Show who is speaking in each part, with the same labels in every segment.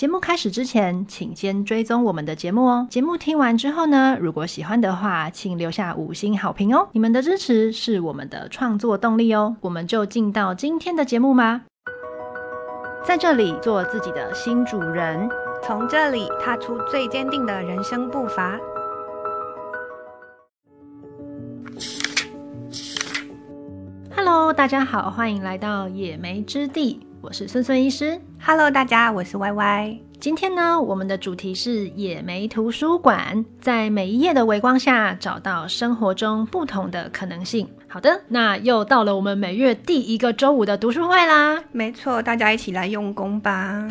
Speaker 1: 节目开始之前，请先追踪我们的节目哦。节目听完之后呢，如果喜欢的话，请留下五星好评哦。你们的支持是我们的创作动力哦。我们就进到今天的节目吧。在这里做自己的新主人，
Speaker 2: 从这里踏出最坚定的人生步伐。
Speaker 1: Hello，大家好，欢迎来到野莓之地，我是孙孙医师。
Speaker 2: Hello，大家，我是 Y Y。
Speaker 1: 今天呢，我们的主题是野莓图书馆，在每一页的微光下，找到生活中不同的可能性。好的，那又到了我们每月第一个周五的读书会啦。
Speaker 2: 没错，大家一起来用功吧。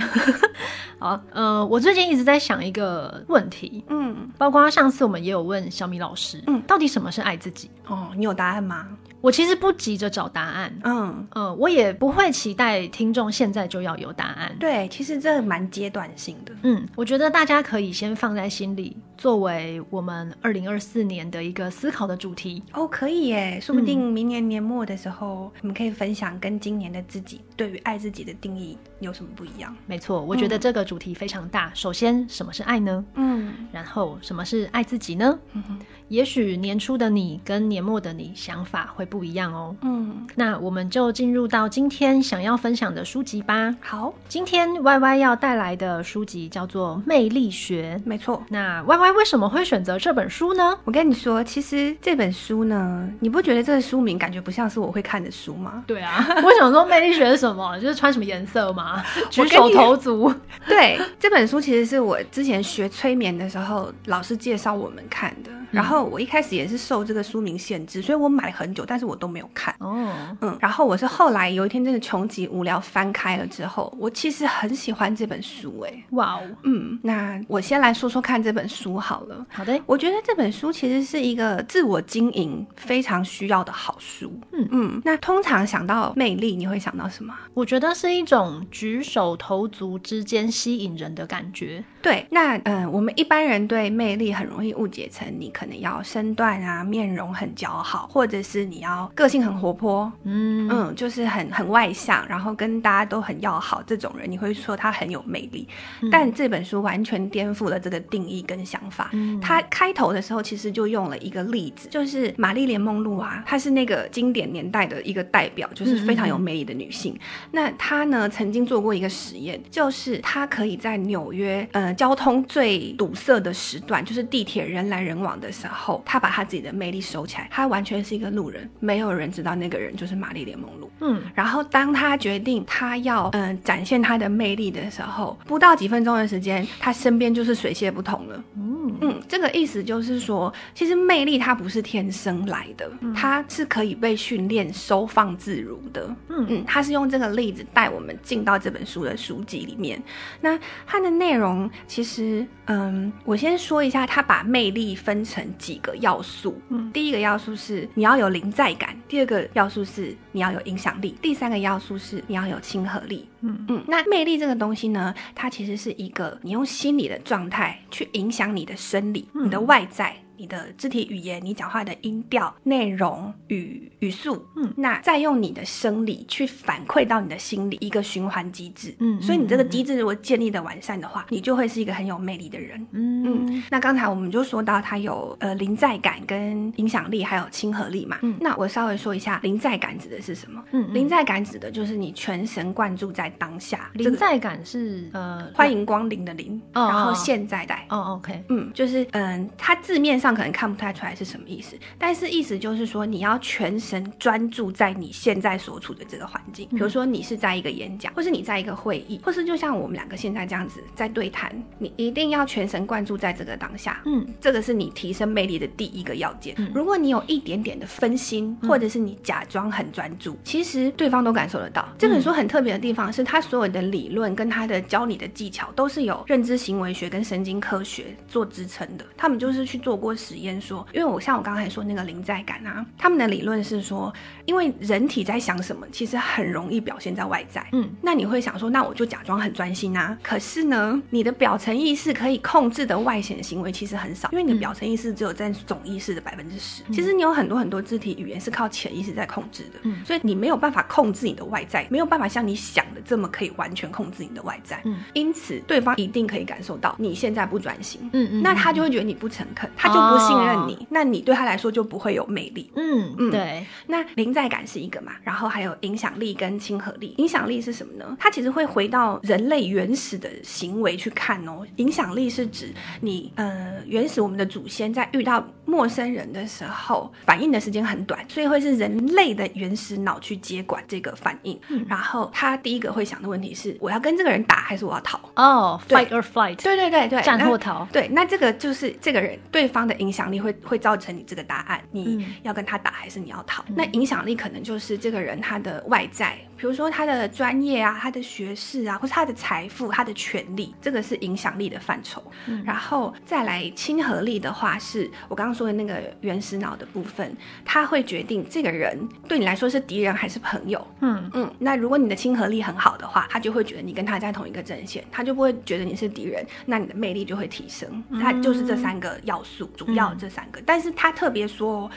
Speaker 1: 好，呃，我最近一直在想一个问题，嗯，包括上次我们也有问小米老师，嗯，到底什么是爱自己？
Speaker 2: 哦，你有答案吗？
Speaker 1: 我其实不急着找答案，嗯呃，我也不会期待听众现在就要有答案。
Speaker 2: 对，其实这蛮阶段性的。
Speaker 1: 嗯，我觉得大家可以先放在心里，作为我们二零二四年的一个思考的主题。
Speaker 2: 哦，可以耶，说不定明年年末的时候，我们可以分享跟今年的自己对于爱自己的定义有什么不一样。
Speaker 1: 没错，我觉得这个主题非常大。嗯、首先，什么是爱呢？嗯，然后什么是爱自己呢？嗯哼，也许年初的你跟年末的你想法会不一样哦。嗯，那我们就进入到今天想要分享的书籍吧。
Speaker 2: 好，
Speaker 1: 今天 Y Y 要带来的书籍叫做《魅力学》。
Speaker 2: 没错，
Speaker 1: 那 Y Y 为什么会选择这本书呢？
Speaker 2: 我跟你说，其实这本书呢，你不觉得这个书名感觉不像是我会看的书吗？
Speaker 1: 对啊，我想说魅力学是什么？就是穿什么颜色吗？举手投足。
Speaker 2: 对，这本书其实是我之前学催眠的时候老师介绍我们看的。然后我一开始也是受这个书名限制，所以我买很久，但是我都没有看。哦，嗯，然后我是后来有一天真的穷极无聊翻开了之后，我其实很喜欢这本书，哎，哇哦，嗯，那我先来说说看这本书好了。
Speaker 1: 好的，
Speaker 2: 我觉得这本书其实是一个自我经营非常需要的好书。嗯嗯，那通常想到魅力，你会想到什么？
Speaker 1: 我觉得是一种举手投足之间吸引人的感觉。
Speaker 2: 对，那嗯、呃，我们一般人对魅力很容易误解成你可能要身段啊、面容很姣好，或者是你要个性很活泼，嗯嗯，就是很很外向，然后跟大家都很要好这种人，你会说他很有魅力。嗯、但这本书完全颠覆了这个定义跟想法。嗯，他开头的时候其实就用了一个例子，就是玛丽莲梦露啊，她是那个经典年代的一个代表，就是非常有魅力的女性。嗯、那她呢曾经做过一个实验，就是她可以在纽约，嗯、呃。交通最堵塞的时段，就是地铁人来人往的时候，他把他自己的魅力收起来，他完全是一个路人，没有人知道那个人就是玛丽莲梦露。嗯，然后当他决定他要嗯、呃、展现他的魅力的时候，不到几分钟的时间，他身边就是水泄不通了。嗯嗯，这个意思就是说，其实魅力它不是天生来的，它是可以被训练、收放自如的。嗯嗯，他是用这个例子带我们进到这本书的书籍里面。那它的内容。其实，嗯，我先说一下，他把魅力分成几个要素。嗯，第一个要素是你要有临在感，第二个要素是你要有影响力，第三个要素是你要有亲和力。嗯嗯，那魅力这个东西呢，它其实是一个你用心理的状态去影响你的生理，你的外在。你的肢体语言，你讲话的音调、内容与语速，嗯，那再用你的生理去反馈到你的心理，一个循环机制，嗯，所以你这个机制如果建立的完善的话，你就会是一个很有魅力的人，嗯嗯。那刚才我们就说到他有呃临在感跟影响力，还有亲和力嘛，嗯，那我稍微说一下临在感指的是什么？嗯，临在感指的就是你全神贯注在当下。
Speaker 1: 临在感是呃
Speaker 2: 欢迎光临的临，然后现在在
Speaker 1: 哦，OK，
Speaker 2: 嗯，就是嗯，它字面上。可能看不太出来是什么意思，但是意思就是说，你要全神专注在你现在所处的这个环境。比如说，你是在一个演讲，或是你在一个会议，或是就像我们两个现在这样子在对谈，你一定要全神贯注在这个当下。嗯，这个是你提升魅力的第一个要件。如果你有一点点的分心，或者是你假装很专注，其实对方都感受得到。这本书很特别的地方是，它所有的理论跟它的教你的技巧都是有认知行为学跟神经科学做支撑的。他们就是去做过。实验说，因为我像我刚才说那个临在感啊，他们的理论是说，因为人体在想什么，其实很容易表现在外在。嗯，那你会想说，那我就假装很专心啊。可是呢，你的表层意识可以控制的外显行为其实很少，因为你的表层意识只有占总意识的百分之十。其实你有很多很多肢体语言是靠潜意识在控制的。嗯，所以你没有办法控制你的外在，没有办法像你想的这么可以完全控制你的外在。嗯，因此对方一定可以感受到你现在不专心。嗯嗯，那他就会觉得你不诚恳，他就不信任你。那你对他来说就不会有魅力。嗯嗯，对。那临在感是一个嘛，然后还有影响力跟亲和力。影响力是什么呢？它其实会回到人类原始的行为去看哦。影响力是指你呃原始我们的祖先在遇到陌生人的时候，反应的时间很短，所以会是人类的原始脑去接管这个反应。嗯，然后他第一个会想的问题是：我要跟这个人打还是我要逃？
Speaker 1: 哦，fight or flight。
Speaker 2: 对对对对，
Speaker 1: 战或逃。
Speaker 2: 对，那这个就是这个人对方的影响力会会造成你这个答案，你要跟他打还是你要逃？嗯、那影响力可能就是这个人他的外在，比如说他的专业啊，他的学识啊，或是他的财富、他的权利，这个是影响力的范畴。嗯、然后再来亲和力的话，是我刚刚说的那个原始脑的部分，他会决定这个人对你来说是敌人还是朋友。嗯嗯，那如果你的亲和力很好的话，他就会觉得你跟他在同一个阵线，他就不会觉得你是敌人，那你的魅力就会提升。他就是这三个要素，主要这三个，嗯、但是他特别说。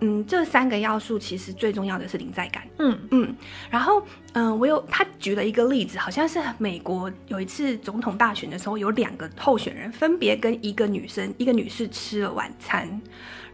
Speaker 2: 嗯，这三个要素其实最重要的是临在感。嗯嗯，然后嗯、呃，我有他举了一个例子，好像是美国有一次总统大选的时候，有两个候选人分别跟一个女生、一个女士吃了晚餐。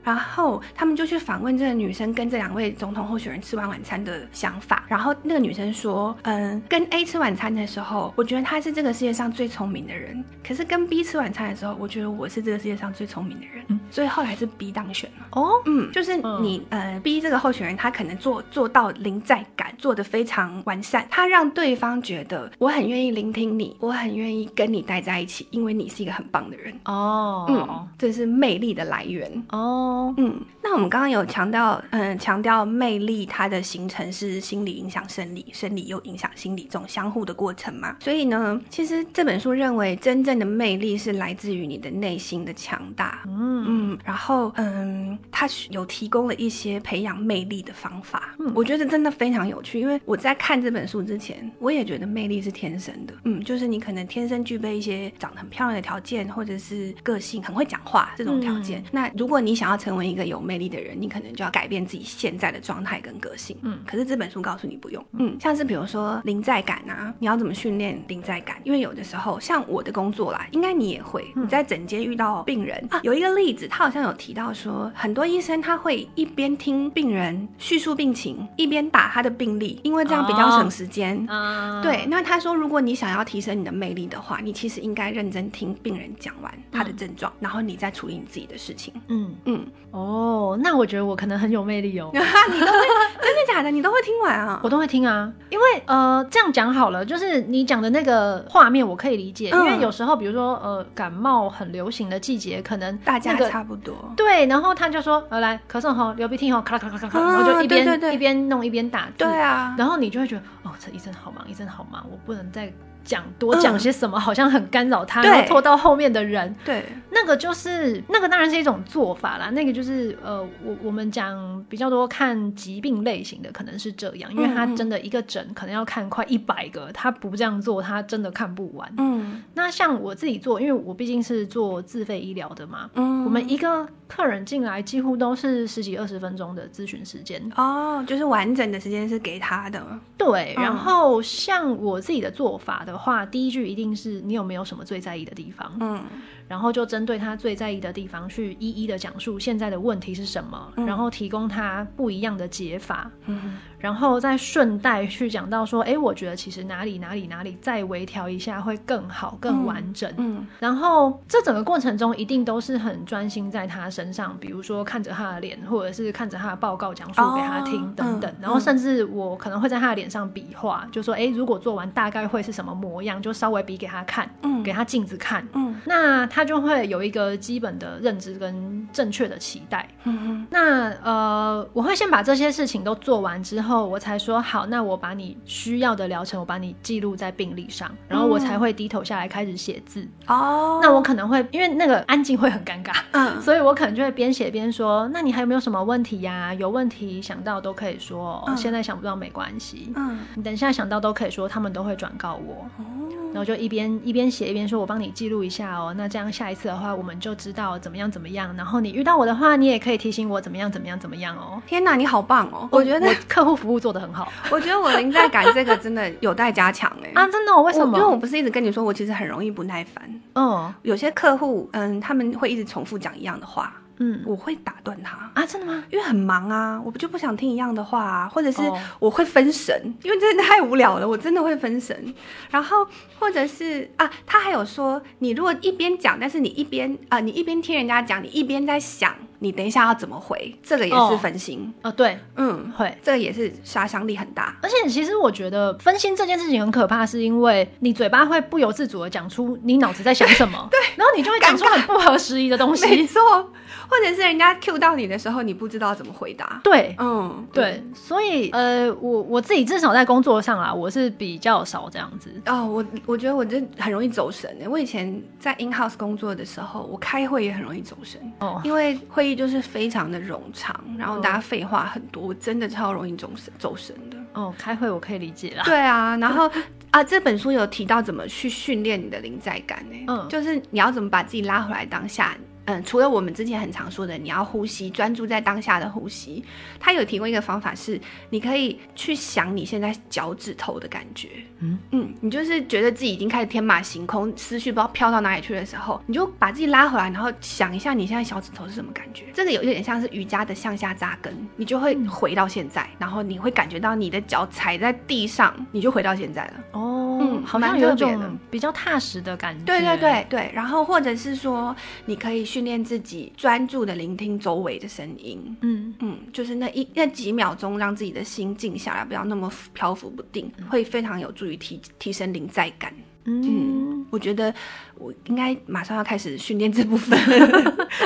Speaker 2: 然后他们就去访问这个女生跟这两位总统候选人吃完晚餐的想法。然后那个女生说：“嗯，跟 A 吃晚餐的时候，我觉得他是这个世界上最聪明的人。可是跟 B 吃晚餐的时候，我觉得我是这个世界上最聪明的人。嗯，所以后来是 B 当选了。哦，嗯，就是你呃 B 这个候选人，他可能做做到临在感做得非常完善，他让对方觉得我很愿意聆听你，我很愿意跟你待在一起，因为你是一个很棒的人。哦，嗯，这是魅力的来源。哦。嗯，那我们刚刚有强调，嗯，强调魅力它的形成是心理影响生理，生理又影响心理这种相互的过程嘛。所以呢，其实这本书认为，真正的魅力是来自于你的内心的强大。嗯嗯，然后嗯，他有提供了一些培养魅力的方法。嗯，我觉得真的非常有趣，因为我在看这本书之前，我也觉得魅力是天生的。嗯，就是你可能天生具备一些长得很漂亮的条件，或者是个性很会讲话这种条件。嗯，那如果你想要成为一个有魅力的人，你可能就要改变自己现在的状态跟个性。嗯，可是这本书告诉你不用。嗯，像是比如说临在感啊，你要怎么训练临在感？因为有的时候，像我的工作啦，应该你也会。你在诊间遇到病人啊，有一个例子，他好像有提到说，很多医生他会一边听病人叙述病情，一边打他的病历，因为这样比较省时间。啊，对。那他说，如果你想要提升你的魅力的话，你其实应该认真听病人讲完他的症状，然后你再处理你自己的事情。嗯嗯。
Speaker 1: 哦，那我觉得我可能很有魅力哦。
Speaker 2: 你都会真的假的？你都会听完啊？
Speaker 1: 我都会听啊，因为呃，这样讲好了，就是你讲的那个画面我可以理解，嗯、因为有时候比如说呃，感冒很流行的季节，可能、那个、大家差不多。对，然后他就说呃，来咳嗽吼，流鼻涕吼，咔啦咔啦咔咔，然后就一边一边弄一边打字。对啊，然后你就会觉得哦，这医生好忙，医生好忙，我不能再。讲多讲些什么，好像很干扰他，然后拖到后面的人。对，那个就是那个当然是一种做法啦。那个就是呃，我我们讲比较多看疾病类型的，可能是这样，因为他真的一个诊可能要看快一百个，他不这样做，他真的看不完。嗯，那像我自己做，因为我毕竟是做自费医疗的嘛，嗯，我们一个客人进来几乎都是十几二十分钟的咨询时间。哦，就是完整的时间是给他的。对，然后像我自己的做法的。的话，第一句一定是你有没有什么最在意的地方？嗯。然后就针对他最在意的地方去一一的讲述现在的问题是什么，嗯、然后提供他不一样的解法，嗯、然后再顺带去讲到说，哎，我觉得其实哪里哪里哪里再微调一下会更好、更完整。嗯嗯、然后这整个过程中一定都是很专心在他身上，比如说看着他的脸，或者是看着他的报告讲述给他听等等。然后甚至我可能会在他的脸上比划，就说，哎，如果做完大概会是什么模样，就稍微比给他看，嗯、给他镜子看。嗯、那。他就会有一个基本的认知跟正确的期待。嗯哼。那呃，我会先把这些事情都做完之后，我才说好，那我把你需要的疗程，我把你记录在病历上，然后我才会低头下来开始写字。哦。那我可能会因为那个安静会很尴尬，嗯，所以我可可能就会边写边说，那你还有没有什么问题呀、啊？有问题想到都可以说，哦、现在想不到没关系。嗯，你等一下想到都可以说，他们都会转告我。哦，然后就一边一边写一边说，我帮你记录一下哦。那这样下一次的话，我们就知道怎么样怎么样。然后你遇到我的话，你也可以提醒我怎么样怎么样怎么样哦。
Speaker 2: 天哪，你好棒哦！我觉得我
Speaker 1: 客户服务做得很好。
Speaker 2: 我觉得我临在感这个真的有待加强哎。
Speaker 1: 啊，真的？为什么？
Speaker 2: 因为我不是一直跟你说，我其实很容易不耐烦。嗯，有些客户，嗯，他们会一直重复讲一样的话。嗯，我会打断他
Speaker 1: 啊，真的吗？
Speaker 2: 因为很忙啊，我不就不想听一样的话啊，或者是我会分神，哦、因为真的太无聊了，我真的会分神。然后或者是啊，他还有说，你如果一边讲，但是你一边啊，你一边听人家讲，你一边在想，你等一下要怎么回，这个也是分心
Speaker 1: 哦，哦。对，
Speaker 2: 嗯，会，这个也是杀伤力很大。
Speaker 1: 而且其实我觉得分心这件事情很可怕，是因为你嘴巴会不由自主的讲出你脑子在想什么，
Speaker 2: 对，
Speaker 1: 然后你就会讲出很不合时宜的东西，
Speaker 2: 没错。或者是人家 cue 到你的时候，你不知道怎么回答。
Speaker 1: 对，嗯，对，对，所以呃，我我自己至少在工作上啊，我是比较少这样子。
Speaker 2: 哦，我我觉得我这很容易走神。我以前在 in house 工作的时候，我开会也很容易走神。哦，因为会议就是非常的冗长，然后大家废话很多，我真的超容易走神走神的。
Speaker 1: 哦，开会我可以理解啦。
Speaker 2: 对啊，然后 啊，这本书有提到怎么去训练你的临在感呢？嗯，就是你要怎么把自己拉回来当下。嗯，除了我们之前很常说的，你要呼吸，专注在当下的呼吸。他有提供一个方法是，你可以去想你现在脚趾头的感觉。嗯嗯，你就是觉得自己已经开始天马行空，思绪不知道飘到哪里去的时候，你就把自己拉回来，然后想一下你现在小指头是什么感觉。这个有一点像是瑜伽的向下扎根，你就会回到现在，然后你会感觉到你的脚踩在地上，你就回到现在了。哦，嗯，好像有一种
Speaker 1: 比较踏实的感觉。
Speaker 2: 对对对对，然后或者是说，你可以。训练自己专注的聆听周围的声音，嗯嗯，就是那一那几秒钟，让自己的心静下来，不要那么漂浮不定，嗯、会非常有助于提提升临在感。嗯，嗯，我觉得。我应该马上要开始训练这部分，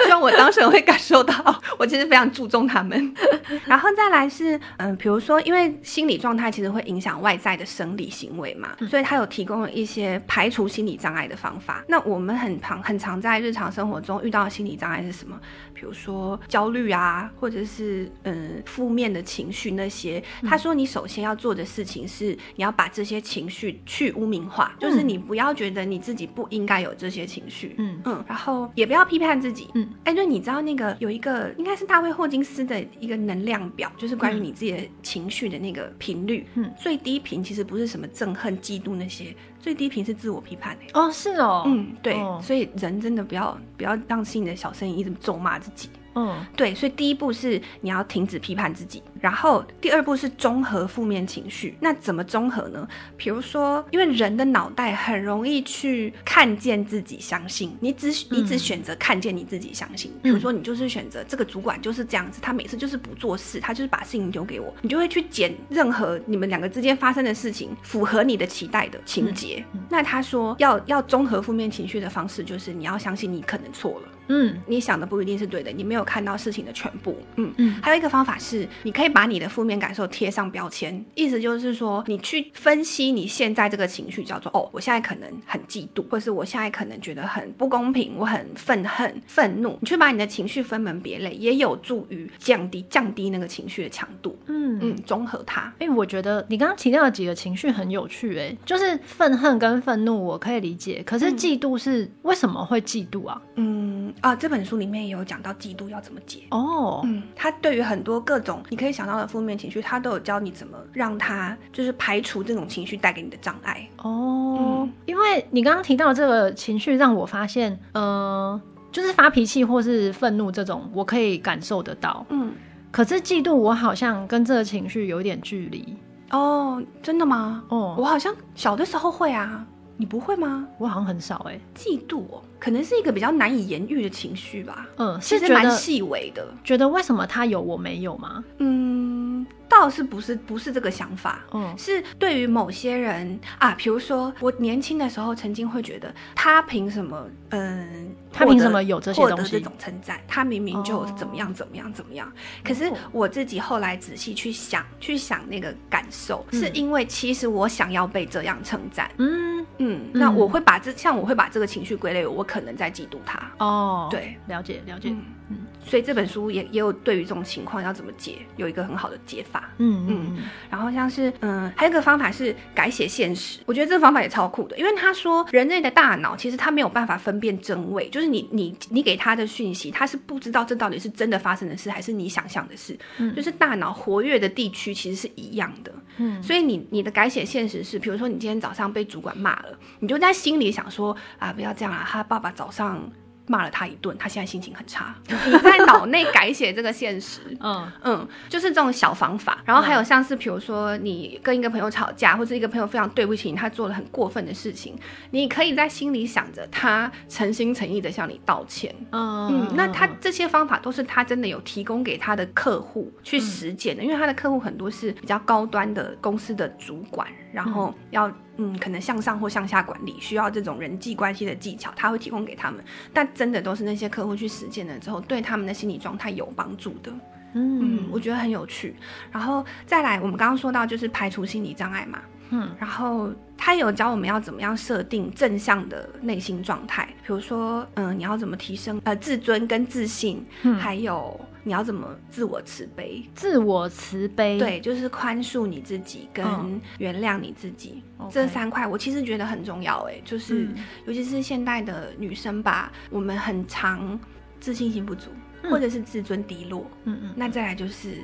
Speaker 2: 希望我当事人会感受到，我其实非常注重他们。然后再来是，嗯，比如说，因为心理状态其实会影响外在的生理行为嘛，所以他有提供了一些排除心理障碍的方法。那我们很常很常在日常生活中遇到的心理障碍是什么？比如说焦虑啊，或者是嗯负面的情绪那些。他说，你首先要做的事情是，你要把这些情绪去污名化，就是你不要觉得你自己不应该。有这些情绪，嗯。嗯，然后也不要批判自己，嗯，哎，对，你知道那个有一个应该是大卫霍金斯的一个能量表，就是关于你自己的情绪的那个频率，嗯，最低频其实不是什么憎恨、嫉妒那些，最低频是自我批判，
Speaker 1: 哦，是哦，
Speaker 2: 嗯，对，哦，所以人真的不要不要让心里的小声音一直咒骂自己。嗯，对，所以第一步是你要停止批判自己，然后第二步是综合负面情绪。那怎么综合呢？比如说，因为人的脑袋很容易去看见自己，相信你只你只选择看见你自己，相信。比如说，你就是选择这个主管就是这样子，他每次就是不做事，他就是把事情丢给我，你就会去捡任何你们两个之间发生的事情符合你的期待的情节。那他说要要综合负面情绪的方式，就是你要相信你可能错了。嗯，你想的不一定是对的，你没有看到事情的全部。嗯嗯，还有一个方法是，你可以把你的负面感受贴上标签，意思就是说，你去分析你现在这个情绪，叫做哦，我现在可能很嫉妒，或是我现在可能觉得很不公平，我很愤恨、愤怒。你去把你的情绪分门别类，也有助于降低降低那个情绪的强度。嗯嗯，综合它。
Speaker 1: 因为我觉得你刚刚提到的几个情绪很有趣，哎，就是愤恨跟愤怒，我可以理解。可是嫉妒是、嗯、为什么会嫉妒啊？嗯。
Speaker 2: 啊，这本书里面也有讲到嫉妒要怎么解哦。嗯，它对于很多各种你可以想到的负面情绪，他都有教你怎么让他就是排除这种情绪带给你的障碍哦。
Speaker 1: 嗯，因为你刚刚提到这个情绪，让我发现，呃，就是发脾气或是愤怒这种，我可以感受得到。嗯，可是嫉妒，我好像跟这个情绪有点距离。
Speaker 2: 哦，真的吗？哦，我好像小的时候会啊。你不会吗？
Speaker 1: 我好像很少哎、欸。
Speaker 2: 嫉妒哦，可能是一个比较难以言喻的情绪吧。嗯，其实蛮细微的。
Speaker 1: 觉得为什么他有我没有吗？
Speaker 2: 嗯。倒是不是不是这个想法，嗯，是对于某些人啊，比如说我年轻的时候曾经会觉得他凭什么，嗯，
Speaker 1: 他凭什么有这些东西，获得
Speaker 2: 这种称赞？他明明就怎么样怎么样怎么样。可是我自己后来仔细去想，去想那个感受，是因为其实我想要被这样称赞，嗯。嗯，那我会把这像我会把这个情绪归类为我可能在嫉妒他。哦，对，
Speaker 1: 了解了解，嗯。
Speaker 2: 所以这本书也也有对于这种情况要怎么解，有一个很好的解法。
Speaker 1: 嗯嗯，
Speaker 2: 嗯，然后像是嗯，还有一个方法是改写现实，我觉得这个方法也超酷的，因为他说人类的大脑其实他没有办法分辨真伪，就是你你你给他的讯息，他是不知道这到底是真的发生的事还是你想象的事，嗯，就是大脑活跃的地区其实是一样的，嗯，所以你你的改写现实是，比如说你今天早上被主管骂了，你就在心里想说啊，不要这样啊，他爸爸早上。骂了他一顿，他现在心情很差。你在脑内改写这个现实，嗯嗯，就是这种小方法。然后还有像是，比如说你跟一个朋友吵架，或者一个朋友非常对不起你，他做了很过分的事情，你可以在心里想着他诚心诚意的向你道歉。嗯嗯，那他这些方法都是他真的有提供给他的客户去实践的，因为他的客户很多是比较高端的公司的主管，然后要。嗯，可能向上或向下管理需要这种人际关系的技巧，他会提供给他们。但真的都是那些客户去实践了之后，对他们的心理状态有帮助的。嗯，嗯，我觉得很有趣。然后再来，我们刚刚说到就是排除心理障碍嘛。嗯，然后他有教我们要怎么样设定正向的内心状态，比如说，嗯，你要怎么提升呃自尊跟自信，嗯，还有。你要怎么自我慈悲？
Speaker 1: 自我慈悲，
Speaker 2: 对，就是宽恕你自己跟原谅你自己，哦、这三块我其实觉得很重要。哎，就是、嗯、尤其是现代的女生吧，我们很常自信心不足，嗯、或者是自尊低落。嗯嗯，那再来就是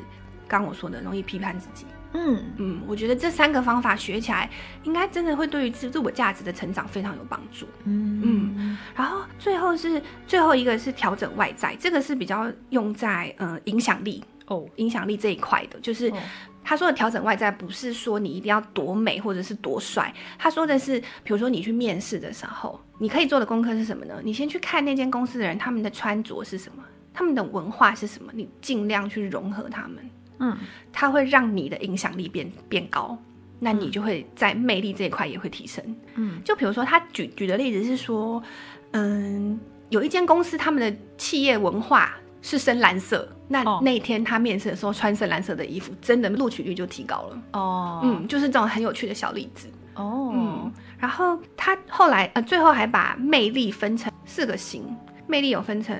Speaker 2: 刚我说的，容易批判自己。嗯嗯，我觉得这三个方法学起来，应该真的会对于自自我价值的成长非常有帮助。嗯嗯，然后最后是最后一个是调整外在，这个是比较用在呃影响力哦，影响力这一块的，就是他说的调整外在，不是说你一定要多美或者是多帅，他说的是，比如说你去面试的时候，你可以做的功课是什么呢？你先去看那间公司的人，他们的穿着是什么，他们的文化是什么，你尽量去融合他们。嗯，它会让你的影响力变变高，那你就会在魅力这一块也会提升。嗯，就比如说他举举的例子是说，嗯，有一间公司他们的企业文化是深蓝色，那那天他面试的时候穿深蓝色的衣服，真的录取率就提高了。哦，嗯，就是这种很有趣的小例子。哦，嗯，然后他后来呃最后还把魅力分成四个型，魅力有分成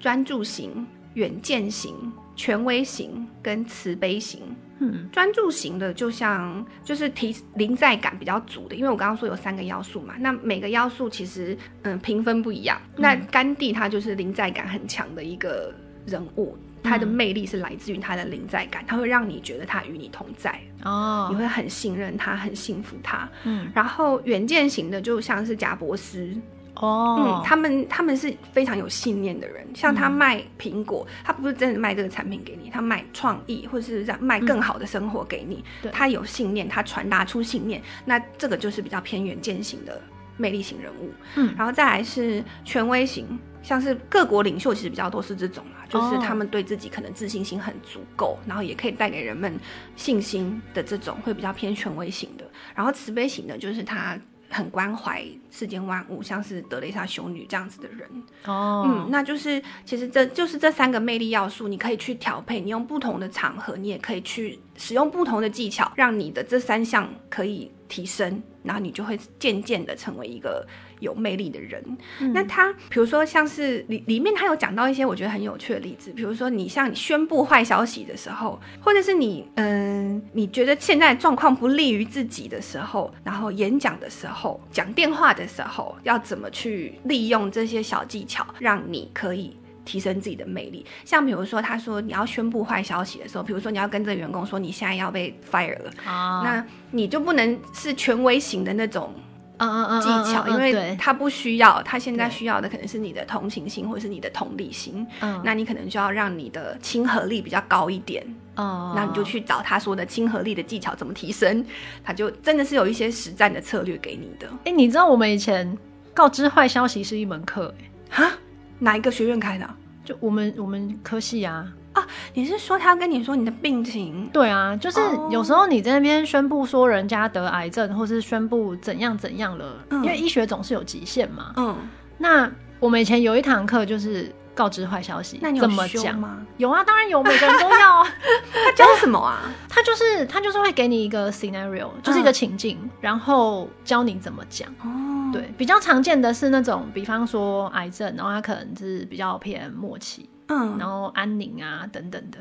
Speaker 2: 专注型、远见型。权威型跟慈悲型，嗯，专注型的就像就是提临在感比较足的，因为我刚刚说有三个要素嘛，那每个要素其实嗯评分不一样。嗯、那甘地他就是临在感很强的一个人物，他的魅力是来自于他的临在感，他会让你觉得他与你同在哦，你会很信任他，很信服他。嗯，然后远见型的就像是贾伯斯。哦，嗯，他们他们是非常有信念的人，像他卖苹果，嗯、他不是真的卖这个产品给你，他卖创意或者是让卖更好的生活给你。嗯、他有信念，他传达出信念，那这个就是比较偏远见型的魅力型人物。嗯，然后再来是权威型，像是各国领袖其实比较多是这种啦，就是他们对自己可能自信心很足够，然后也可以带给人们信心的这种，会比较偏权威型的。然后慈悲型的，就是他。很关怀世间万物，像是德蕾莎修女这样子的人哦，嗯，那就是其实这就是这三个魅力要素，你可以去调配，你用不同的场合，你也可以去使用不同的技巧，让你的这三项可以提升，然后你就会渐渐的成为一个。有魅力的人，嗯、那他比如说像是里里面他有讲到一些我觉得很有趣的例子，比如说你像你宣布坏消息的时候，或者是你嗯、呃、你觉得现在状况不利于自己的时候，然后演讲的时候、讲电话的时候，要怎么去利用这些小技巧，让你可以提升自己的魅力。像比如说他说你要宣布坏消息的时候，比如说你要跟这个员工说你现在要被 fire 了，啊、那你就不能是权威型的那种。技巧，因为他不需要，他现在需要的可能是你的同情心或者是你的同理心。嗯，那你可能就要让你的亲和力比较高一点。哦，那你就去找他说的亲和力的技巧怎么提升，他就真的是有一些实战的策略给你的。
Speaker 1: 哎，你知道我们以前告知坏消息是一门课，哎，
Speaker 2: 哈，哪一个学院开的？
Speaker 1: 就我们我们科系啊。
Speaker 2: 啊，你是说他跟你说你的病情？
Speaker 1: 对啊，就是有时候你在那边宣布说人家得癌症，或是宣布怎样怎样了，嗯、因为医学总是有极限嘛。嗯，那我们以前有一堂课就是告知坏消息，
Speaker 2: 那你有修吗？
Speaker 1: 有啊，当然有，每个人都要啊。
Speaker 2: 他教什么啊？
Speaker 1: 他就是他就是会给你一个 scenario，就是一个情境，嗯、然后教你怎么讲。哦，对，比较常见的是那种，比方说癌症，然后他可能是比较偏末期。嗯，然后安宁啊等等的，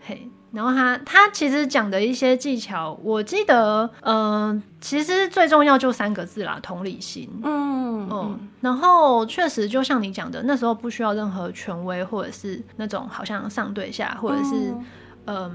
Speaker 1: 嘿，然后他他其实讲的一些技巧，我记得，嗯、呃，其实最重要就三个字啦，同理心，
Speaker 2: 嗯
Speaker 1: 嗯，然后确实就像你讲的，那时候不需要任何权威或者是那种好像上对下，或者是嗯。呃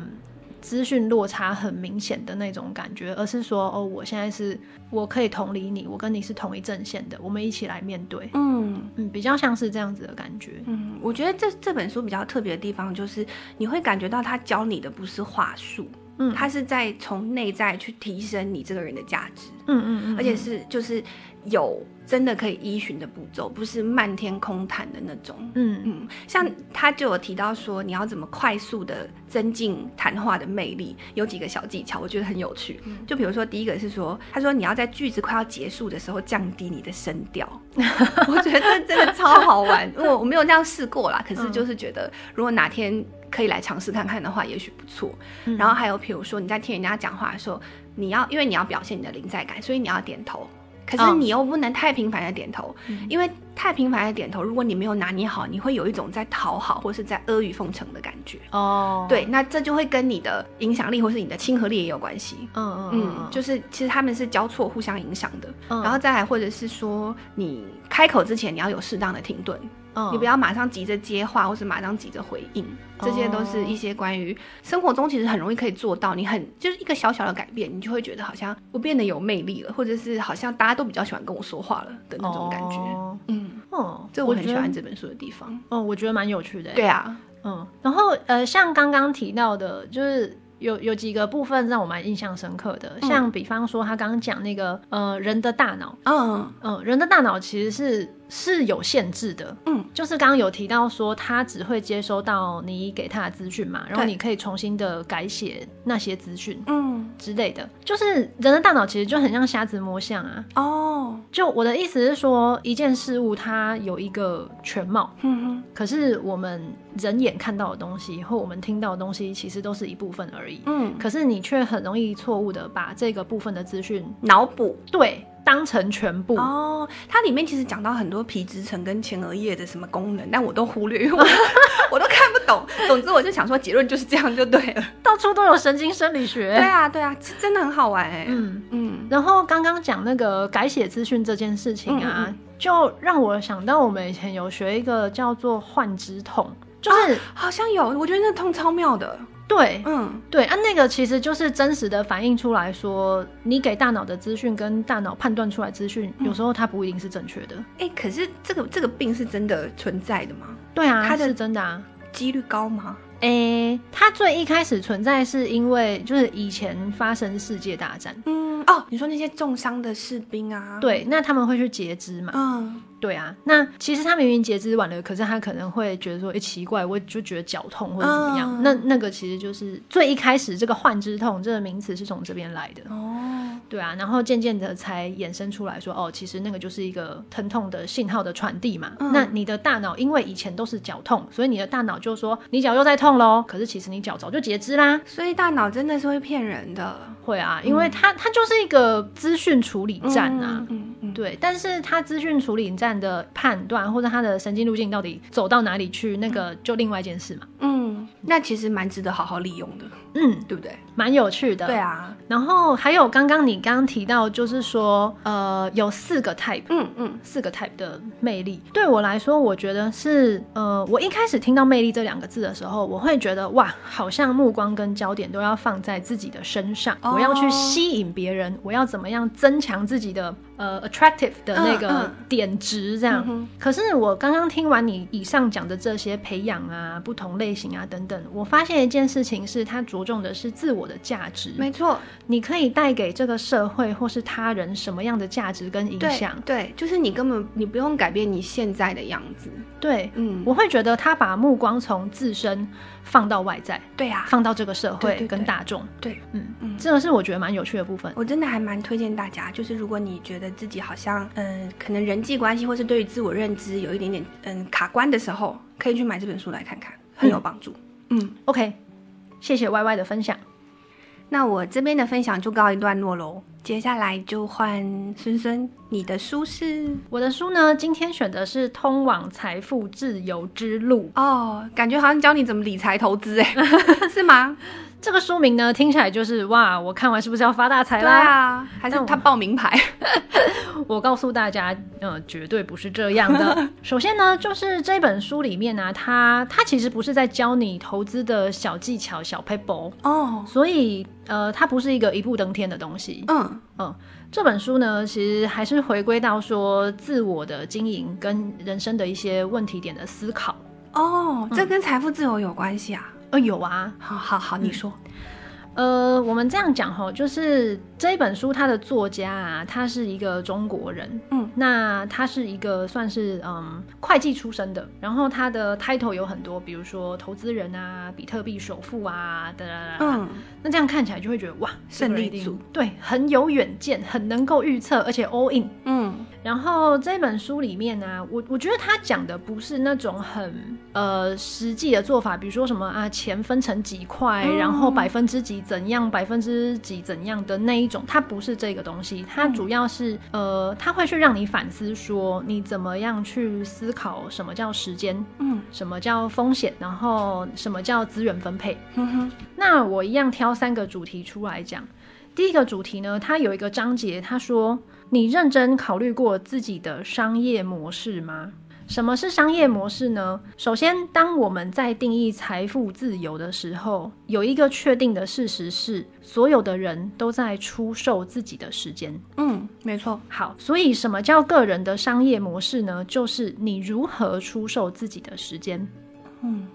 Speaker 1: 资讯落差很明显的那种感觉，而是说，哦，我现在是我可以同理你，我跟你是同一阵线的，我们一起来面对。
Speaker 2: 嗯
Speaker 1: 嗯，比较像是这样子的感觉。
Speaker 2: 嗯，我觉得这这本书比较特别的地方，就是你会感觉到他教你的不是话术，嗯，他是在从内在去提升你这个人的价值。
Speaker 1: 嗯嗯嗯，
Speaker 2: 而且是就是有真的可以依循的步骤，不是漫天空谈的那种。
Speaker 1: 嗯
Speaker 2: 嗯，像他就有提到说，你要怎么快速的增进谈话的魅力，有几个小技巧，我觉得很有趣。嗯、就比如说第一个是说，他说你要在句子快要结束的时候降低你的声调，我觉得这真的超好玩，我我没有这样试过啦。可是就是觉得，如果哪天可以来尝试看看的话，也许不错。嗯、然后还有比如说你在听人家讲话的时候。你要，因为你要表现你的临在感，所以你要点头。可是你又不能太频繁的点头，嗯、因为太频繁的点头，如果你没有拿捏好，你会有一种在讨好或是在阿谀奉承的感觉。哦，对，那这就会跟你的影响力或是你的亲和力也有关系。嗯嗯嗯，就是其实他们是交错互相影响的。嗯，然后再来，或者是说你开口之前你要有适当的停顿。Oh. 你不要马上急着接话，或是马上急着回应，这些都是一些关于生活中其实很容易可以做到。你很就是一个小小的改变，你就会觉得好像我变得有魅力了，或者是好像大家都比较喜欢跟我说话了的那种感觉。Oh. 嗯，哦，oh. 这我很喜欢这本书的地方。
Speaker 1: 哦，oh, 我觉得蛮有趣的。
Speaker 2: 对啊，
Speaker 1: 嗯，然后呃，像刚刚提到的，就是。有有几个部分让我蛮印象深刻的，像比方说他刚刚讲那个呃人的大脑，嗯嗯，人的大脑其实是是有限制的，嗯，就是刚刚有提到说他只会接收到你给他的资讯嘛，然后你可以重新的改写那些资讯，嗯。之类的，就是人的大脑其实就很像瞎子摸象啊，哦，就我的意思是说一件事物它有一个全貌，嗯哼，可是我们人眼看到的东西或我们听到的东西其实都是一部分而已。嗯，可是你却很容易错误的把这个部分的资讯
Speaker 2: 脑补，
Speaker 1: 对，当成全部
Speaker 2: 哦。它里面其实讲到很多皮质层跟前额叶的什么功能，但我都忽略，因为我，我都看不懂。总之，我就想说结论就是这样就对了。
Speaker 1: 到处都有神经生理学，
Speaker 2: 对啊，对啊，真的很好玩哎。嗯
Speaker 1: 嗯。然后刚刚讲那个改写资讯这件事情啊，嗯嗯就让我想到我们以前有学一个叫做幻肢痛，就是、啊、
Speaker 2: 好像有，我觉得那痛超妙的。
Speaker 1: 对，嗯，对啊，那个其实就是真实的反映出来说，你给大脑的资讯跟大脑判断出来资讯，有时候它不一定是正确的。
Speaker 2: 哎、嗯，可是这个这个病是真的存在的吗？
Speaker 1: 对啊，它是真的啊，
Speaker 2: 几率高吗？
Speaker 1: 哎，它最一开始存在是因为就是以前发生世界大战，
Speaker 2: 嗯，哦，你说那些重伤的士兵啊，
Speaker 1: 对，那他们会去截肢嘛，嗯。对啊，那其实他明明截肢完了，可是他可能会觉得说，哎，奇怪，我就觉得脚痛或者怎么样。嗯、那那个其实就是最一开始这个幻肢痛这个名词是从这边来的。哦，对啊，然后渐渐的才衍生出来说，哦，其实那个就是一个疼痛的信号的传递嘛。嗯、那你的大脑因为以前都是脚痛，所以你的大脑就说你脚又在痛喽。可是其实你脚早就截肢啦。
Speaker 2: 所以大脑真的是会骗人的。
Speaker 1: 会啊，因为它它就是一个资讯处理站啊。嗯嗯嗯、对，但是它资讯处理站的判断或者他的神经路径到底走到哪里去，那个就另外一件事嘛。
Speaker 2: 嗯，那其实蛮值得好好利用的。
Speaker 1: 嗯，
Speaker 2: 对不对？
Speaker 1: 蛮有趣的。
Speaker 2: 对啊。
Speaker 1: 然后还有刚刚你刚刚提到，就是说，呃，有四个 type，嗯嗯，四个 type 的魅力。对我来说，我觉得是，呃，我一开始听到“魅力”这两个字的时候，我会觉得哇，好像目光跟焦点都要放在自己的身上，哦、我要去吸引别人，我要怎么样增强自己的。呃，attractive 的那个点值这样，嗯嗯、可是我刚刚听完你以上讲的这些培养啊、不同类型啊等等，我发现一件事情是，它着重的是自我的价值。
Speaker 2: 没错，
Speaker 1: 你可以带给这个社会或是他人什么样的价值跟影响？
Speaker 2: 对，就是你根本你不用改变你现在的样子。
Speaker 1: 对，嗯，我会觉得他把目光从自身放到外在，
Speaker 2: 对呀、啊，
Speaker 1: 放到这个社会跟大众。
Speaker 2: 对，对，对，对，嗯嗯，
Speaker 1: 这个是我觉得蛮有趣的部分。
Speaker 2: 我真的还蛮推荐大家，就是如果你觉得自己好像嗯、呃，可能人际关系或是对于自我认知有一点点嗯卡关的时候，可以去买这本书来看看，很有帮助。嗯，
Speaker 1: 嗯，OK，谢谢 Y Y 的分享。
Speaker 2: 那我这边的分享就告一段落喽。接下来就换孙孙，你的书是？
Speaker 1: 我的书呢？今天选的是《通往财富自由之路》
Speaker 2: 哦，感觉好像教你怎么理财投资，哎，是吗？
Speaker 1: 这个书名呢，听起来就是哇，我看完是不是要发大财啦？对
Speaker 2: 啊，还是他报名牌？
Speaker 1: 我告诉大家，呃，绝对不是这样的。首先呢，就是这本书里面呢、啊，它它其实不是在教你投资的小技巧、小 paper 哦，所以呃，它不是一个一步登天的东西。嗯嗯，这本书呢，其实还是回归到说自我的经营跟人生的一些问题点的思考。
Speaker 2: 哦，这跟财富自由有关系啊？
Speaker 1: 呃，有啊，
Speaker 2: 好好好，你说。
Speaker 1: 呃，我们这样讲哈，就是这一本书它的作家啊，他是一个中国人，嗯，那他是一个算是嗯会计出身的，然后他的 title 有很多，比如说投资人啊、比特币首富啊的，嗯，那这样看起来就会觉得哇，
Speaker 2: 胜利组，
Speaker 1: 对，很有远见，很能够预测，而且 all in，嗯。然后这本书里面呢、啊，我我觉得他讲的不是那种很呃实际的做法，比如说什么啊钱分成几块，嗯、然后百分之几怎样，百分之几怎样的那一种，它不是这个东西，它主要是、嗯、呃，它会去让你反思说你怎么样去思考什么叫时间，嗯，什么叫风险，然后什么叫资源分配。嗯哼，那我一样挑三个主题出来讲。第一个主题呢，它有一个章节，他说。你认真考虑过自己的商业模式吗？什么是商业模式呢？首先，当我们在定义财富自由的时候，有一个确定的事实是，所有的人都在出售自己的时间。
Speaker 2: 嗯，没错。
Speaker 1: 好，所以什么叫个人的商业模式呢？就是你如何出售自己的时间。嗯。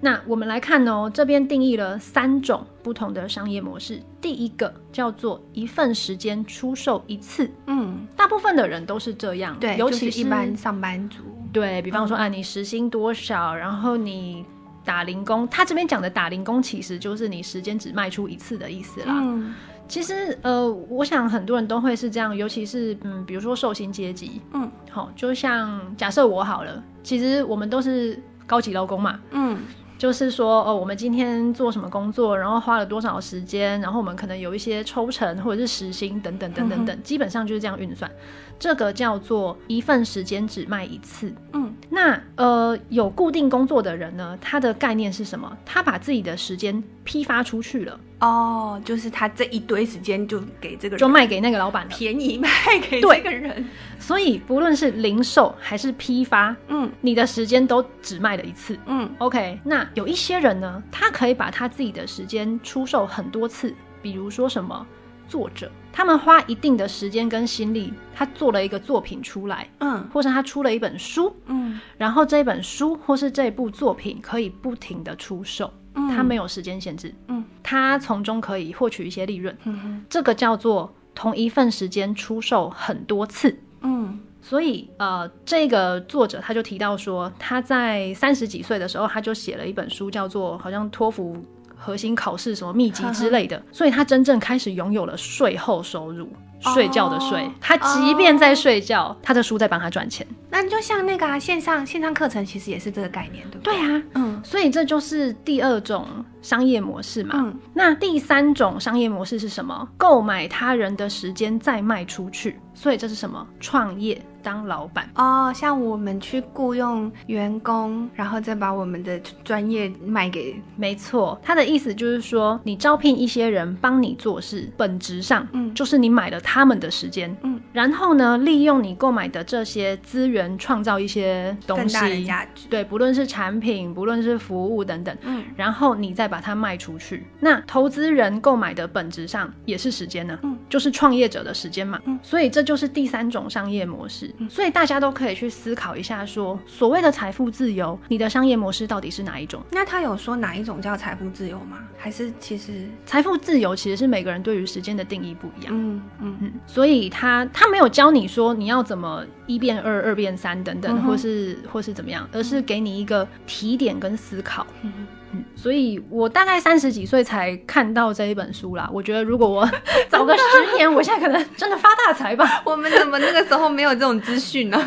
Speaker 1: 那我们来看哦，这边定义了三种不同的商业模式。第一个叫做一份时间出售一次，嗯，大部分的人都是这样，
Speaker 2: 对，尤其是一般上班族，
Speaker 1: 对，比方说啊，你时薪多少，然后你打零工，他这边讲的打零工其实就是你时间只卖出一次的意思啦。嗯，其实呃，我想很多人都会是这样，尤其是嗯，比如说寿星阶级，嗯，好，就像假设我好了，其实我们都是高级劳工嘛，嗯。就是说，哦，我们今天做什么工作，然后花了多少时间，然后我们可能有一些抽成或者是时薪等等等等等，基本上就是这样运算。这个叫做一份时间只卖一次。嗯，那呃，有固定工作的人呢，他的概念是什么？他把自己的时间批发出去了。
Speaker 2: 哦，就是他这一堆时间就给这个人，
Speaker 1: 就卖给那个老板，
Speaker 2: 便宜卖给这个人。
Speaker 1: 所以不论是零售还是批发，嗯，你的时间都只卖了一次。嗯，OK。那有一些人呢，他可以把他自己的时间出售很多次，比如说什么？作者，他们花一定的时间跟心力，他做了一个作品出来，嗯，或是他出了一本书，嗯，然后这本书或是这部作品可以不停的出售，嗯，他没有时间限制，嗯，他从中可以获取一些利润，嗯哼，这个叫做同一份时间出售很多次，嗯，所以呃，这个作者他就提到说，他在三十几岁的时候，他就写了一本书，叫做好像托福。核心考试什么秘籍之类的，所以他真正开始拥有了税后收入。睡觉的睡，他即便在睡觉，他的书在帮他赚钱。
Speaker 2: 那你就像那个啊，线上线上课程，其实也是这个概念，对不对？
Speaker 1: 对啊，嗯，所以这就是第二种商业模式嘛。嗯，那第三种商业模式是什么？购买他人的时间再卖出去。所以这是什么？创业当老板
Speaker 2: 哦，像我们去雇佣员工，然后再把我们的专业卖给……
Speaker 1: 没错，他的意思就是说，你招聘一些人帮你做事，本质上，嗯，就是你买了他们的时间，嗯，然后呢，利用你购买的这些资源，创造一些东西。对，不论是产品，不论是服务等等，嗯，然后你再把它卖出去。那投资人购买的本质上也是时间呢，嗯，就是创业者的时间嘛，嗯，所以这就是第三种商业模式。嗯，所以大家都可以去思考一下说，说所谓的财富自由，你的商业模式到底是哪一种？
Speaker 2: 那他有说哪一种叫财富自由吗？还是其实
Speaker 1: 财富自由其实是每个人对于时间的定义不一样。嗯嗯。嗯，所以他他没有教你说你要怎么一变二，二变三等等，嗯、或是或是怎么样，而是给你一个提点跟思考。嗯嗯，所以我大概三十几岁才看到这一本书啦。我觉得如果我 早个十年，我现在可能真的发大财吧。
Speaker 2: 我们怎么那个时候没有这种资讯呢？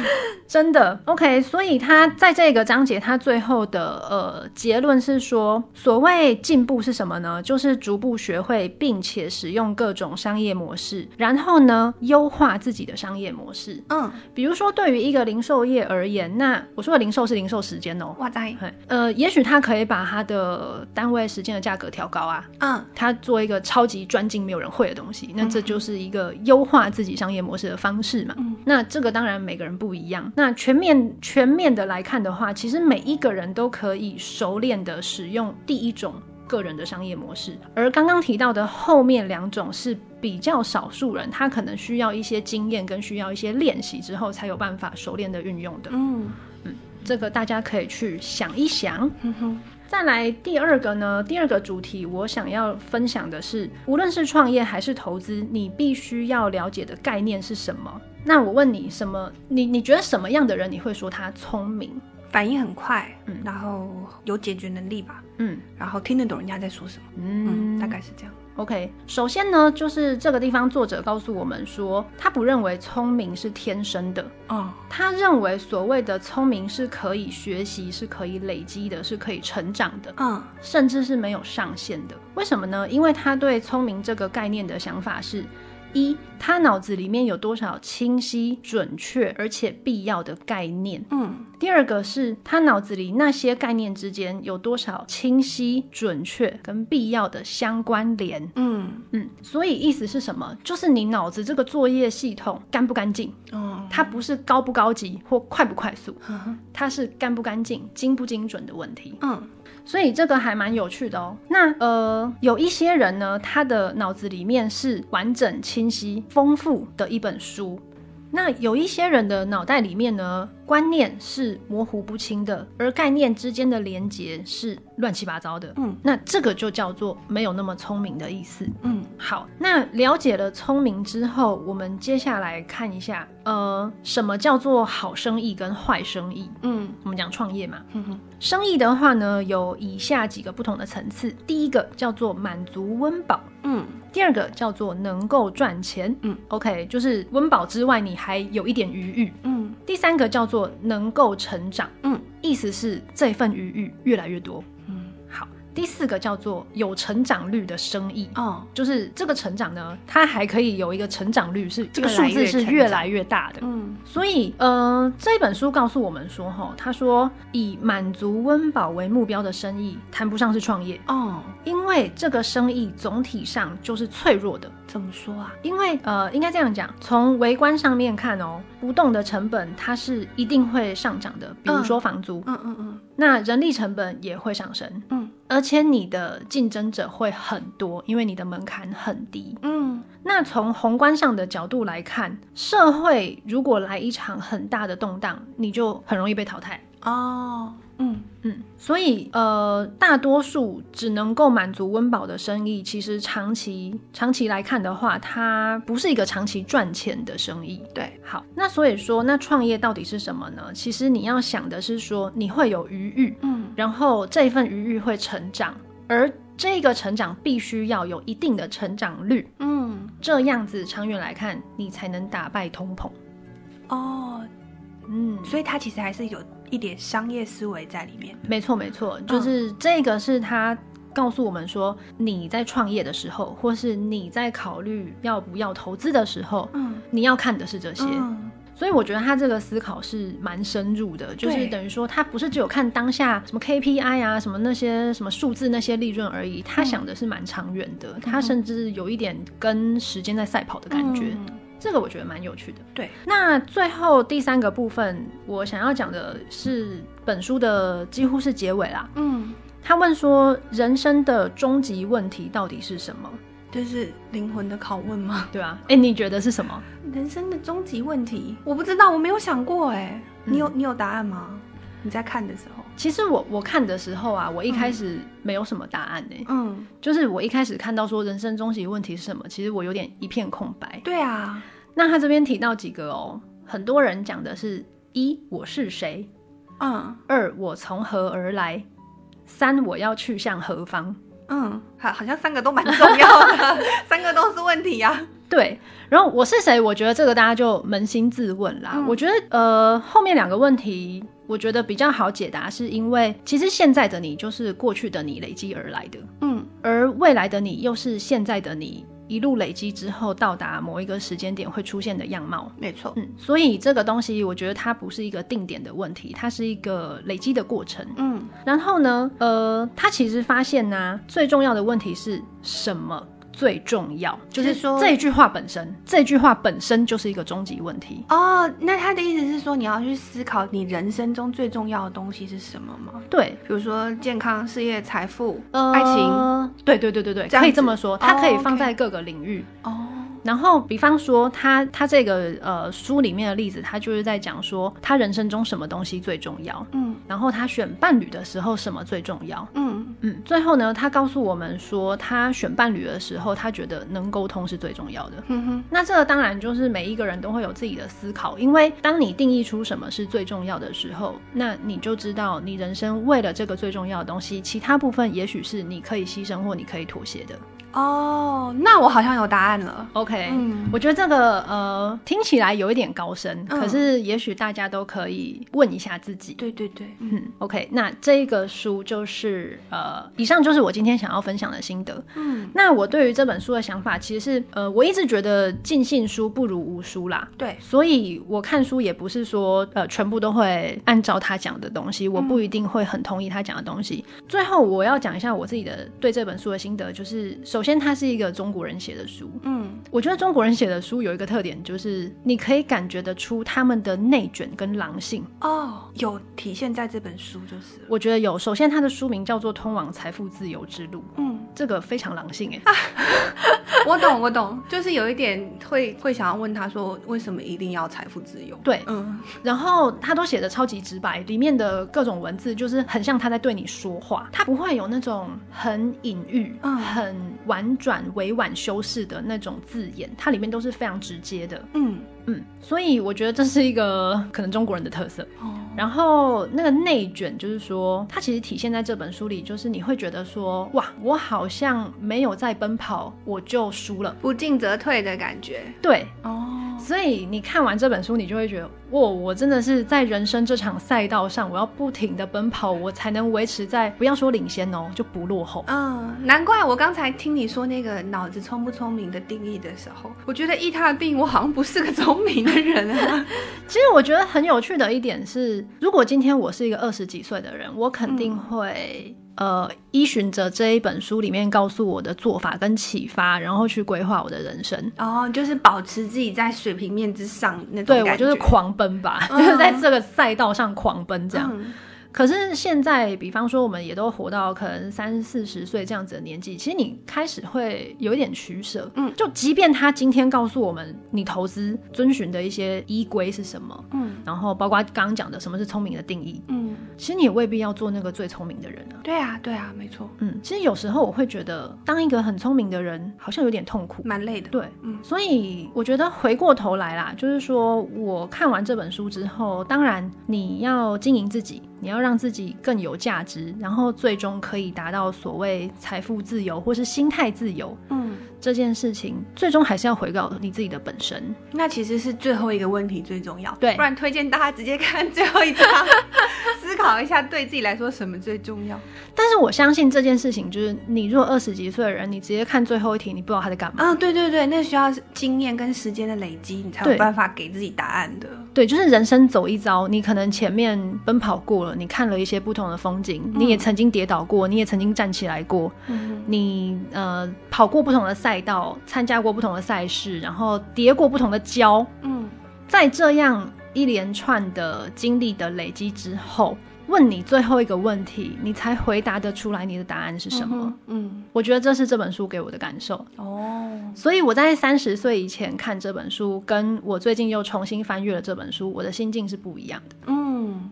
Speaker 1: 真的，OK。所以他在这个章节，他最后的呃结论是说，所谓进步是什么呢？就是逐步学会并且使用各种商业模式，然后呢，优化自己的商业模式。嗯，比如说对于一个零售业而言，那我说的零售是零售时间哦。
Speaker 2: 哇塞，
Speaker 1: 呃，也许他可以把他的单位时间的价格调高啊，嗯，他做一个超级专精没有人会的东西，那这就是一个优化自己商业模式的方式嘛。嗯，那这个当然每个人不一样。那全面全面的来看的话，其实每一个人都可以熟练的使用第一种个人的商业模式，而刚刚提到的后面两种是比较少数人，他可能需要一些经验跟需要一些练习之后才有办法熟练的运用的。嗯嗯，这个大家可以去想一想。嗯哼。再来第二个呢，第二个主题我想要分享的是，无论是创业还是投资，你必须要了解的概念是什么？那我问你，什么？你你觉得什么样的人你会说他聪明？
Speaker 2: 反应很快，嗯，然后有解决能力吧，嗯，然后听得懂人家在说什么，嗯，嗯，大概是这样。
Speaker 1: OK，首先呢，就是这个地方作者告诉我们说，他不认为聪明是天生的，哦，他认为所谓的聪明是可以学习、是可以累积的、是可以成长的，嗯，甚至是没有上限的。为什么呢？因为他对聪明这个概念的想法是。一，他脑子里面有多少清晰、准确而且必要的概念？嗯。第二个是他脑子里那些概念之间有多少清晰、准确跟必要的相关联？嗯嗯。所以意思是什么？就是你脑子这个作业系统干不干净？哦。它不是高不高级或快不快速，它是干不干净、精不精准的问题。嗯。所以这个还蛮有趣的哦。那呃，有一些人呢，他的脑子里面是完整、清晰、丰富的一本书。那有一些人的脑袋里面呢，观念是模糊不清的，而概念之间的连结是乱七八糟的。嗯，那这个就叫做没有那么聪明的意思。嗯，好，那了解了聪明之后，我们接下来看一下，呃，什么叫做好生意跟坏生意？嗯，我们讲创业嘛。嗯哼，生意的话呢，有以下几个不同的层次。第一个叫做满足温饱。嗯，第二个叫做能够赚钱。嗯，OK，就是温饱之外，你还有一点余裕。嗯，第三个叫做能够成长。嗯，意思是这份余裕越来越多好。第四个叫做有成长率的生意哦，就是这个成长呢，它还可以有一个成长率，是这个数字是越来越大的。嗯，所以呃，这本书告诉我们说，哈，他说以满足温饱为目标的生意谈不上是创业哦，因为这个生意总体上就是脆弱的。
Speaker 2: 怎么说啊？
Speaker 1: 因为呃，应该这样讲，从微观上面看哦，不动的成本它是一定会上涨的，比如说房租，嗯嗯嗯，那人力成本也会上升，嗯。而且你的竞争者会很多，因为你的门槛很低。嗯，那从宏观上的角度来看，社会如果来一场很大的动荡，你就很容易被淘汰。哦。嗯嗯，所以呃，大多数只能够满足温饱的生意，其实长期长期来看的话，它不是一个长期赚钱的生意。对，好，那所以说，那创业到底是什么呢？其实你要想的是说，你会有余裕，嗯，然后这份余裕会成长，而这个成长必须要有一定的成长率，嗯，这样子长远来看，你才能打败通膨。
Speaker 2: 哦，嗯，所以它其实还是有。一点商业思维在里面，
Speaker 1: 没错没错，就是这个是他告诉我们说，你在创业的时候，或是你在考虑要不要投资的时候，嗯，你要看的是这些，嗯，所以我觉得他这个思考是蛮深入的，就是等于说他不是只有看当下什么 KPI 啊，什么那些什么数字那些利润而已，他想的是蛮长远的，嗯，他甚至有一点跟时间在赛跑的感觉。嗯这个我觉得蛮有趣的。对，那最后第三个部分，我想要讲的是本书的几乎是结尾啦。嗯，他问说，人生的终极问题到底是什么？
Speaker 2: 就是灵魂的拷问吗？
Speaker 1: 对啊。哎，你觉得是什么？
Speaker 2: 人生的终极问题，我不知道，我没有想过。哎，你有你有答案吗？你在看的时候？
Speaker 1: 其实我我看的时候啊，我一开始没有什么答案呢。嗯，就是我一开始看到说人生终极问题是什么，其实我有点一片空白。
Speaker 2: 对啊，
Speaker 1: 那他这边提到几个哦，很多人讲的是：一，我是谁？嗯，二，我从何而来？三我要去向何方？
Speaker 2: 嗯，好，好像三个都蛮重要的，三个都是问题呀、啊。
Speaker 1: 对，然后我是谁？我觉得这个大家就扪心自问啦。嗯、我觉得呃，后面两个问题，我觉得比较好解答，是因为其实现在的你就是过去的你累积而来的，嗯，而未来的你又是现在的你。一路累积之后，到达某一个时间点会出现的样貌，
Speaker 2: 没错。
Speaker 1: 嗯，所以这个东西，我觉得它不是一个定点的问题，它是一个累积的过程。嗯，然后呢，呃，他其实发现呢、啊，最重要的问题是什么？最重要就是说这句话本身，这句话本身就是一个终极问题
Speaker 2: 哦。那他的意思是说，你要去思考你人生中最重要的东西是什么吗？
Speaker 1: 对，
Speaker 2: 比如说健康、事业、财富、呃、爱情。
Speaker 1: 对对对对对，可以这么说，它可以放在各个领域哦。Okay. 然后，比方说他他这个呃书里面的例子，他就是在讲说他人生中什么东西最重要，嗯，然后他选伴侣的时候什么最重要，嗯。嗯，最后呢，他告诉我们说他选伴侣的时候，他觉得能沟通是最重要的，嗯哼，那这个当然就是每一个人都会有自己的思考，因为当你定义出什么是最重要的时候，那你就知道你人生为了这个最重要的东西，其他部分也许是你可以牺牲或你可以妥协的。
Speaker 2: 哦，那我好像有答案了。
Speaker 1: OK，嗯，我觉得这个呃听起来有一点高深，嗯、可是也许大家都可以问一下自己。
Speaker 2: 对对对，
Speaker 1: 嗯，OK，那这个书就是呃，以上就是我今天想要分享的心得。嗯，那我对于这本书的想法其实是呃，我一直觉得尽信书不如无书啦。
Speaker 2: 对，
Speaker 1: 所以我看书也不是说呃全部都会按照他讲的东西，我不一定会很同意他讲的东西。嗯、最后我要讲一下我自己的对这本书的心得，就是首先，它是一个中国人写的书。嗯，我觉得中国人写的书有一个特点，就是你可以感觉得出他们的内卷跟狼性。
Speaker 2: 哦，有体现在这本书，就是
Speaker 1: 我觉得有。首先，它的书名叫做《通往财富自由之路》。嗯，这个非常狼性哎。
Speaker 2: 我懂，我懂，就是有一点会会想要问他说，为什么一定要财富自由？
Speaker 1: 对，嗯。然后他都写的超级直白，里面的各种文字就是很像他在对你说话，他不会有那种很隐喻、嗯、很婉转。转委婉修饰的那种字眼，它里面都是非常直接的。嗯嗯，所以我觉得这是一个可能中国人的特色。哦，然后那个内卷，就是说它其实体现在这本书里，就是你会觉得说，哇，我好像没有在奔跑，我就输了，
Speaker 2: 不进则退的感觉。
Speaker 1: 对，哦，所以你看完这本书，你就会觉得。哇我真的是在人生这场赛道上，我要不停的奔跑，我才能维持在不要说领先哦，就不落后。
Speaker 2: 嗯，难怪我刚才听你说那个脑子聪不聪明的定义的时候，我觉得依他的定义，我好像不是个聪明的人啊。
Speaker 1: 其实我觉得很有趣的一点是，如果今天我是一个二十几岁的人，我肯定会。嗯呃，依循着这一本书里面告诉我的做法跟启发，然后去规划我的人生。
Speaker 2: 哦，就是保持自己在水平面之上那种。
Speaker 1: 对，我就是狂奔吧，嗯、就是在这个赛道上狂奔这样。嗯可是现在，比方说，我们也都活到可能三四十岁这样子的年纪，其实你开始会有一点取舍。嗯，就即便他今天告诉我们，你投资遵循的一些依规是什么，嗯，然后包括刚刚讲的什么是聪明的定义，嗯，其实你也未必要做那个最聪明的人啊。
Speaker 2: 对啊，对啊，没错。
Speaker 1: 嗯，其实有时候我会觉得，当一个很聪明的人，好像有点痛苦，
Speaker 2: 蛮累的。
Speaker 1: 对，嗯，所以我觉得回过头来啦，就是说我看完这本书之后，当然你要经营自己。你要让自己更有价值，然后最终可以达到所谓财富自由或是心态自由。嗯，这件事情最终还是要回到你自己的本身。
Speaker 2: 那其实是最后一个问题最重要。
Speaker 1: 对，
Speaker 2: 不然推荐大家直接看最后一章，思考一下对自己来说什么最重要。
Speaker 1: 但是我相信这件事情，就是你如果二十几岁的人，你直接看最后一题，你不知道他在干嘛。
Speaker 2: 啊，对对对，那需要经验跟时间的累积，你才有办法给自己答案的。
Speaker 1: 对，就是人生走一遭，你可能前面奔跑过了，你看了一些不同的风景，嗯、你也曾经跌倒过，你也曾经站起来过，嗯、你呃跑过不同的赛道，参加过不同的赛事，然后叠过不同的跤，嗯，在这样一连串的经历的累积之后。问你最后一个问题，你才回答得出来你的答案是什么？嗯，嗯，我觉得这是这本书给我的感受。哦，所以我在三十岁以前看这本书，跟我最近又重新翻阅了这本书，我的心境是不一样的。嗯，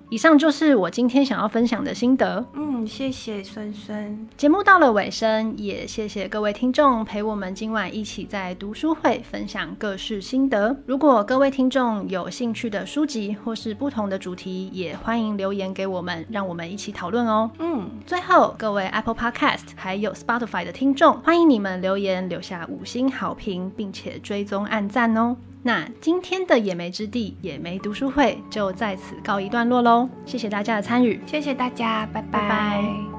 Speaker 1: 以上就是我今天想要分享的心得。嗯。
Speaker 2: 嗯，谢谢孙孙。
Speaker 1: 节目到了尾声，也谢谢各位听众陪我们今晚一起在读书会分享各式心得。如果各位听众有兴趣的书籍或是不同的主题，也欢迎留言给我们，让我们一起讨论哦。
Speaker 2: 嗯，
Speaker 1: 最后各位 Apple Podcast 还有 Spotify 的听众，欢迎你们留言留下五星好评，并且追踪按赞哦。那今天的野莓之地野莓读书会就在此告一段落喽，谢谢大家的参与，
Speaker 2: 谢谢大家，拜拜。
Speaker 1: 拜拜。